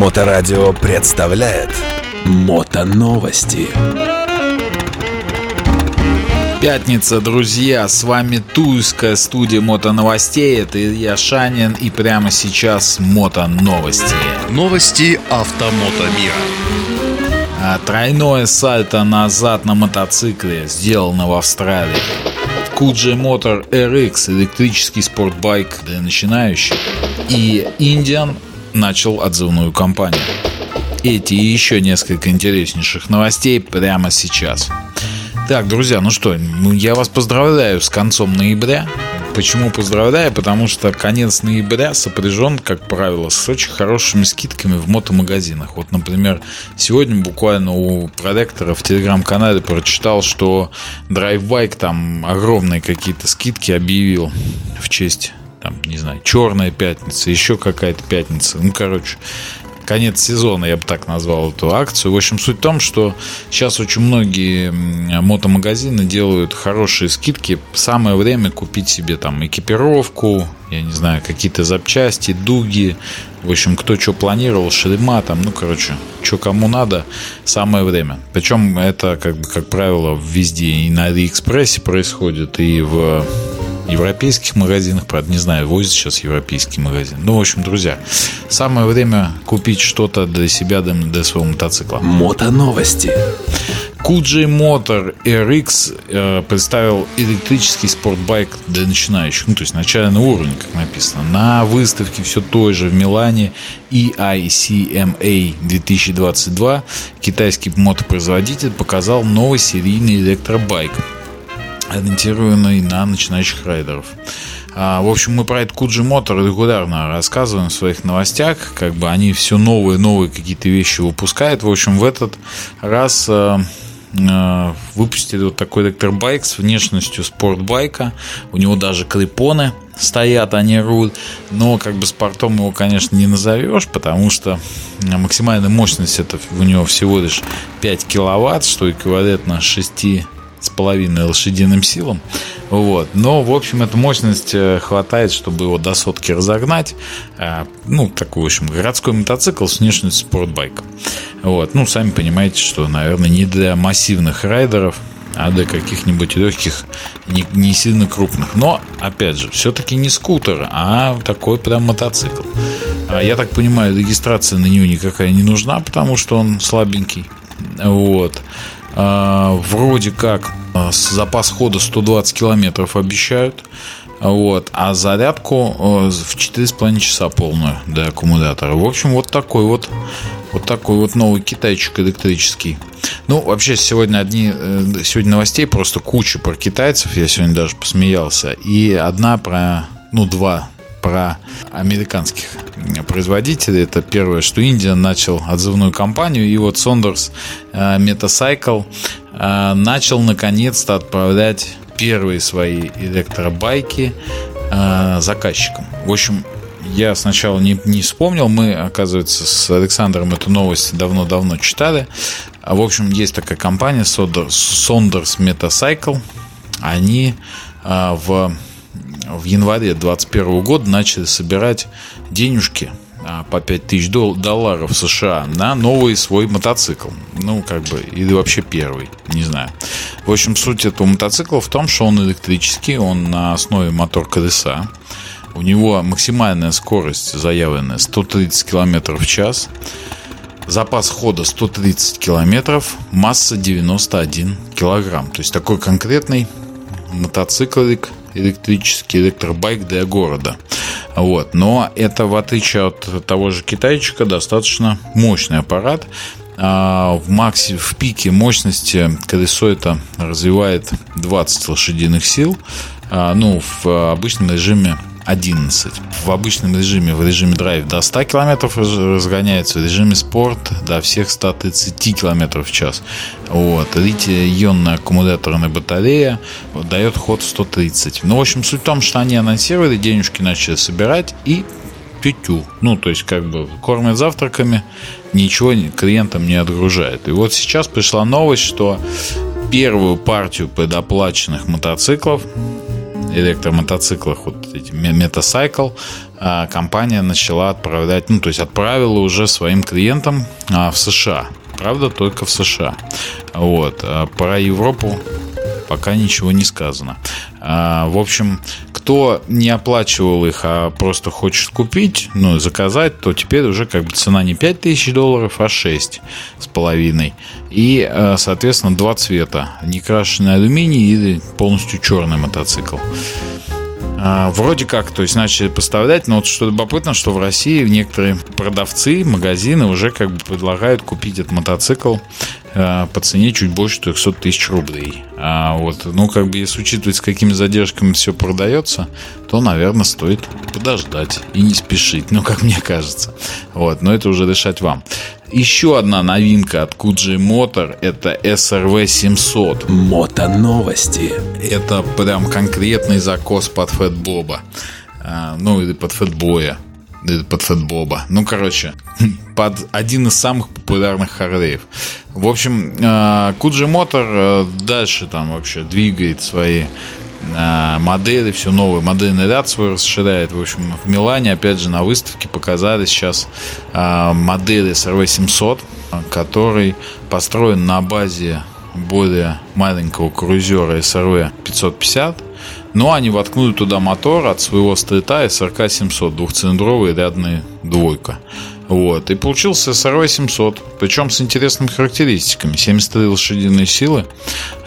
Моторадио представляет Мотоновости. Пятница, друзья, с вами Тульская студия мотоновостей, это Илья Шанин и прямо сейчас мотоновости. Новости автомото мира. А, Тройное сальто назад на мотоцикле, сделано в Австралии. Куджи Motor RX, электрический спортбайк для начинающих. И Indian начал отзывную кампанию. Эти и еще несколько интереснейших новостей прямо сейчас. Так, друзья, ну что, ну, я вас поздравляю с концом ноября. Почему поздравляю? Потому что конец ноября сопряжен, как правило, с очень хорошими скидками в мотомагазинах. Вот, например, сегодня буквально у проректора в телеграм-канале прочитал, что Драйвбайк там огромные какие-то скидки объявил в честь там, не знаю, черная пятница, еще какая-то пятница. Ну, короче, конец сезона, я бы так назвал эту акцию. В общем, суть в том, что сейчас очень многие мотомагазины делают хорошие скидки. Самое время купить себе там экипировку, я не знаю, какие-то запчасти, дуги. В общем, кто что планировал, шлема там, ну, короче, что кому надо, самое время. Причем это, как как правило, везде и на Алиэкспрессе происходит, и в европейских магазинах, правда, не знаю, возит сейчас европейский магазин. Ну, в общем, друзья, самое время купить что-то для себя, для своего мотоцикла. Мотоновости. Куджи Motor RX э, представил электрический спортбайк для начинающих, ну то есть начальный уровень, как написано. На выставке все той же в Милане EICMA 2022 китайский мотопроизводитель показал новый серийный электробайк ориентированный на начинающих райдеров. А, в общем, мы про этот Куджи Мотор регулярно рассказываем в своих новостях. Как бы они все новые, новые какие-то вещи выпускают. В общем, в этот раз э, э, выпустили вот такой электробайк с внешностью спортбайка. У него даже клипоны стоят, они руль. Но как бы спортом его, конечно, не назовешь, потому что максимальная мощность это у него всего лишь 5 киловатт, что эквивалентно 6 с половиной лошадиным силам. Вот. Но, в общем, эта мощность э, хватает, чтобы его до сотки разогнать. Э, ну, такой, в общем, городской мотоцикл с внешностью спортбайка. Вот. Ну, сами понимаете, что, наверное, не для массивных райдеров, а для каких-нибудь легких, не, не сильно крупных. Но, опять же, все-таки не скутер, а такой прям мотоцикл. А я так понимаю, регистрация на него никакая не нужна, потому что он слабенький. Вот. А, вроде как а, запас хода 120 километров обещают. Вот, а зарядку а, в 4,5 часа полную до аккумулятора. В общем, вот такой вот вот такой вот новый китайчик электрический. Ну, вообще, сегодня одни э, сегодня новостей просто куча про китайцев. Я сегодня даже посмеялся. И одна про, ну, два про американских производителей. Это первое, что Индия начал отзывную кампанию, и вот Сондерс Metacycle э, начал наконец-то отправлять первые свои электробайки э, заказчикам. В общем, я сначала не, не вспомнил, мы, оказывается, с Александром эту новость давно-давно читали. А, в общем, есть такая компания Sonders Metacycle. Они в в январе 2021 года начали собирать денежки а, по 5000 долларов США на новый свой мотоцикл. Ну, как бы, или вообще первый, не знаю. В общем, суть этого мотоцикла в том, что он электрический, он на основе мотор колеса. У него максимальная скорость заявленная 130 км в час. Запас хода 130 километров, масса 91 килограмм. То есть такой конкретный мотоциклик электрический электробайк для города. Вот. Но это, в отличие от того же китайчика, достаточно мощный аппарат. А, в макси, в пике мощности колесо это развивает 20 лошадиных сил. А, ну, в обычном режиме 11. В обычном режиме, в режиме драйв до 100 км разгоняется, в режиме спорт до всех 130 км в час. Вот. Литий-ионная аккумуляторная батарея дает ход в 130. Ну, в общем, суть в том, что они анонсировали, денежки начали собирать и пятю. Ну, то есть, как бы кормят завтраками, ничего клиентам не отгружает. И вот сейчас пришла новость, что первую партию предоплаченных мотоциклов электромотоциклах, вот эти Metacycle, а, компания начала отправлять, ну, то есть отправила уже своим клиентам а, в США. Правда, только в США. Вот. А про Европу пока ничего не сказано. В общем, кто не оплачивал их, а просто хочет купить, ну, заказать, то теперь уже как бы цена не 5000 долларов, а 6 с половиной. И, соответственно, два цвета. Некрашенный алюминий или полностью черный мотоцикл. А, вроде как, то есть начали поставлять, но вот что любопытно, что в России некоторые продавцы, магазины уже как бы предлагают купить этот мотоцикл по цене чуть больше 300 тысяч рублей. А вот, ну, как бы, если учитывать, с какими задержками все продается, то, наверное, стоит подождать и не спешить, ну, как мне кажется. Вот, но это уже решать вам. Еще одна новинка от Kuji Motor это SRV 700. Мото новости. Это прям конкретный закос под Фэт Боба. А, ну, или под Фэт Боя. Или под Фэт Боба. Ну, короче, под один из самых популярных Харлеев. В общем, Kuji Motor дальше там вообще двигает свои а, модели, все новые модельный ряд свой расширяет. В общем, в Милане, опять же, на выставке показали сейчас модели SRV 700, который построен на базе более маленького крузера SRV 550. Но они воткнули туда мотор от своего стрита SRK 700, двухцилиндровый рядный двойка. Вот. И получился SRV 700, причем с интересными характеристиками. 73 лошадиные силы,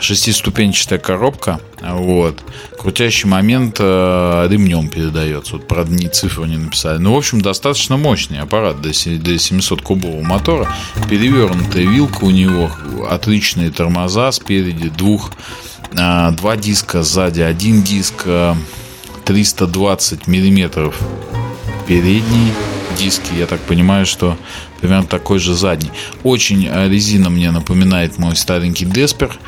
шестиступенчатая коробка, вот. Крутящий момент э, ремнем передается. Вот, правда, ни цифру не написали. Ну, в общем, достаточно мощный аппарат для 700 кубового мотора. Перевернутая вилка у него, отличные тормоза спереди, двух, э, два диска сзади, один диск э, 320 миллиметров передний диски. Я так понимаю, что примерно такой же задний. Очень э, резина мне напоминает мой старенький Деспер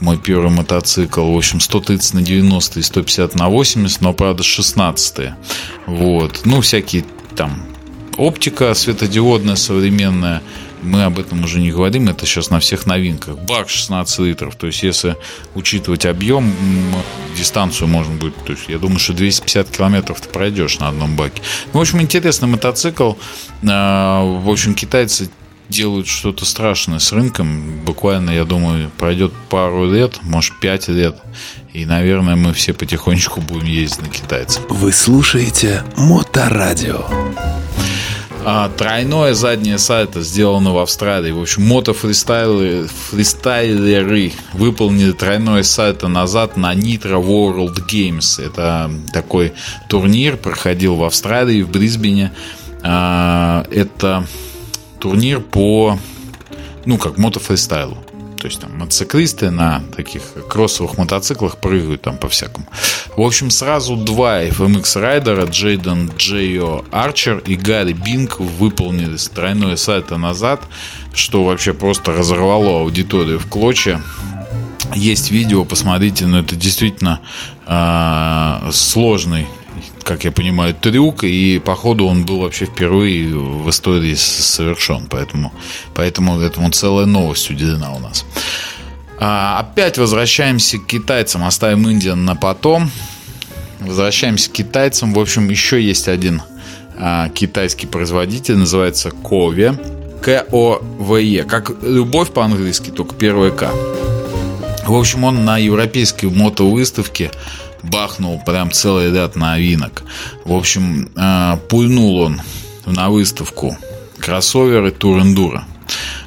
мой первый мотоцикл. В общем, 130 на 90 и 150 на 80, но, правда, 16 Вот. Ну, всякие там оптика светодиодная современная. Мы об этом уже не говорим, это сейчас на всех новинках. Бак 16 литров, то есть если учитывать объем, дистанцию можно будет, то есть я думаю, что 250 километров ты пройдешь на одном баке. Ну, в общем, интересный мотоцикл. А, в общем, китайцы делают что-то страшное с рынком. Буквально, я думаю, пройдет пару лет, может, пять лет. И, наверное, мы все потихонечку будем ездить на китайцев. Вы слушаете Моторадио. А, тройное заднее сальто сделано в Австралии. В общем, мотофристайлеры фристайлеры выполнили тройное сальто назад на Nitro World Games. Это такой турнир, проходил в Австралии, в Брисбене. А, это турнир по, ну, как мотофристайлу. То есть там мотоциклисты на таких кроссовых мотоциклах прыгают там по-всякому. В общем, сразу два FMX райдера, Джейден Джейо Арчер и Гарри Бинг выполнили тройное сальто назад, что вообще просто разорвало аудиторию в клочья. Есть видео, посмотрите, но это действительно э, сложный как я понимаю, трюк, и походу он был вообще впервые в истории совершен, поэтому, поэтому этому целая новость уделена у нас. А, опять возвращаемся к китайцам, оставим Индию на потом. Возвращаемся к китайцам. В общем, еще есть один а, китайский производитель, называется Кове. К-О-В-Е. Как любовь по-английски, только первое К. В общем, он на европейской мотовыставке бахнул прям целый ряд новинок. В общем, э, пульнул он на выставку кроссоверы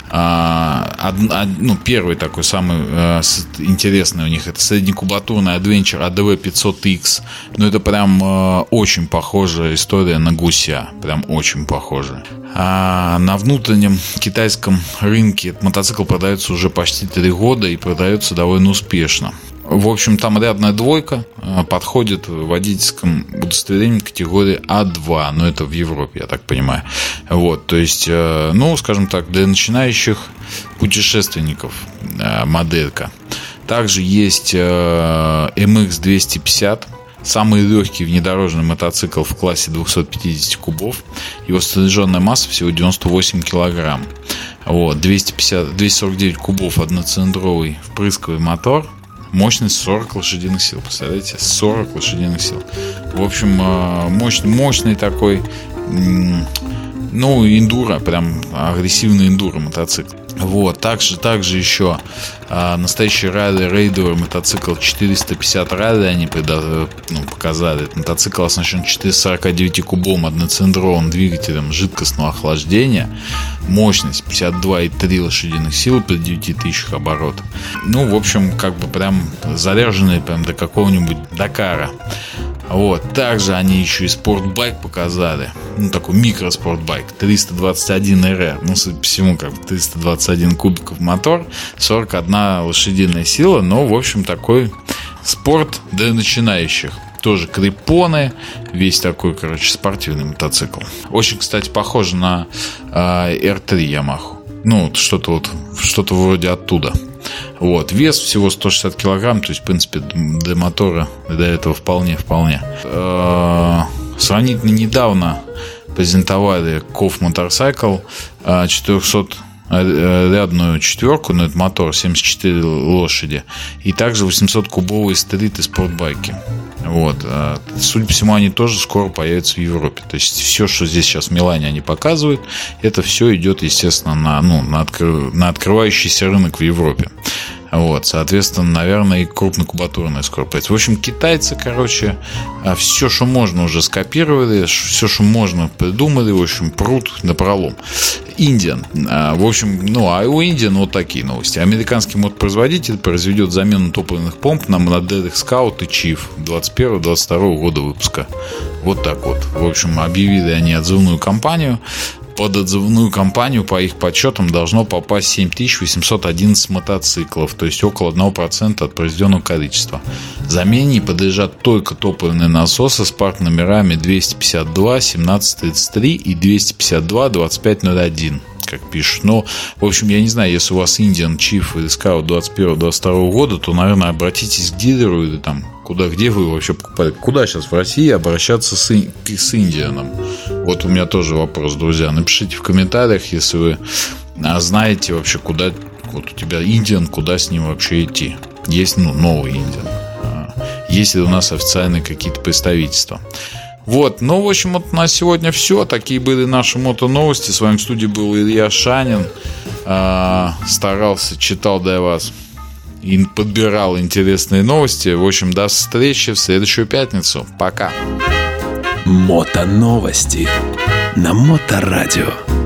Tour Enduro. А, ну, первый такой самый э, интересный у них это среднекубатурный Adventure ADV 500X. Ну, это прям э, очень похожая история на гуся. Прям очень похожая. А на внутреннем китайском рынке этот мотоцикл продается уже почти 3 года и продается довольно успешно. В общем, там рядная двойка э, подходит в водительском удостоверении категории А2, но это в Европе, я так понимаю. Вот, то есть, э, ну, скажем так, для начинающих путешественников э, моделька. Также есть MX250, самый легкий внедорожный мотоцикл в классе 250 кубов. Его снаряженная масса всего 98 килограмм. Вот, 250, 249 кубов одноцилиндровый впрысковый мотор – Мощность 40 лошадиных сил, представляете? 40 лошадиных сил. В общем, э, мощный, мощный такой, ну, индура, прям агрессивный индура мотоцикл. Вот, также, также еще а, настоящий ралли рейдовый мотоцикл 450 ралли они преда, ну, показали. Этот мотоцикл оснащен 449-кубовым одноцилиндровым двигателем жидкостного охлаждения. Мощность 52,3 лошадиных сил при 9000 оборотов. Ну, в общем, как бы прям заряженный прям до какого-нибудь Дакара. Вот. Также они еще и спортбайк показали. Ну, такой микроспортбайк. 321 РР. Ну, судя по всему, как 321 кубиков мотор. 41 лошадиная сила. Но, в общем, такой спорт для начинающих. Тоже крепоны. Весь такой, короче, спортивный мотоцикл. Очень, кстати, похож на э, R3 Yamaha. Ну, что-то вот, что-то вроде оттуда. Вот. Вес всего 160 килограмм, то есть, в принципе, для мотора до этого вполне-вполне. Э, сравнительно недавно презентовали Ков Motorcycle 400 рядную четверку, но это мотор 74 лошади, и также 800 кубовые стрит и спортбайки. Вот. А, судя по всему, они тоже скоро появятся в Европе. То есть все, что здесь сейчас в Милане они показывают, это все идет, естественно, на, ну, на, откры... на открывающийся рынок в Европе. Вот, соответственно, наверное, и крупнокубатурная скоро появится. В общем, китайцы, короче, а, все, что можно, уже скопировали, все, что можно, придумали, в общем, пруд на пролом. Индиан. А, в общем, ну, а у Индиан вот такие новости. Американский мотопроизводитель произведет замену топливных помп на моделях Scout и Chief 21-22 года выпуска. Вот так вот. В общем, объявили они отзывную кампанию под отзывную кампанию, по их подсчетам, должно попасть 7811 мотоциклов, то есть около 1% от произведенного количества. Замене подлежат только топливные насосы с парк номерами 252 1733 и 252 2501 как пишут. Но, в общем, я не знаю, если у вас Indian Chief или Scout 21-22 года, то, наверное, обратитесь к дилеру или там куда, где вы вообще покупали, куда сейчас в России обращаться с, с Индианом. Вот у меня тоже вопрос, друзья. Напишите в комментариях, если вы а, знаете вообще, куда вот у тебя Индиан, куда с ним вообще идти. Есть ну, новый Индиан. А, есть ли у нас официальные какие-то представительства. Вот, ну, в общем, вот на сегодня все. Такие были наши мото-новости. С вами в студии был Илья Шанин. А, старался, читал для вас и подбирал интересные новости. В общем, до встречи в следующую пятницу. Пока. Мото-новости на Моторадио.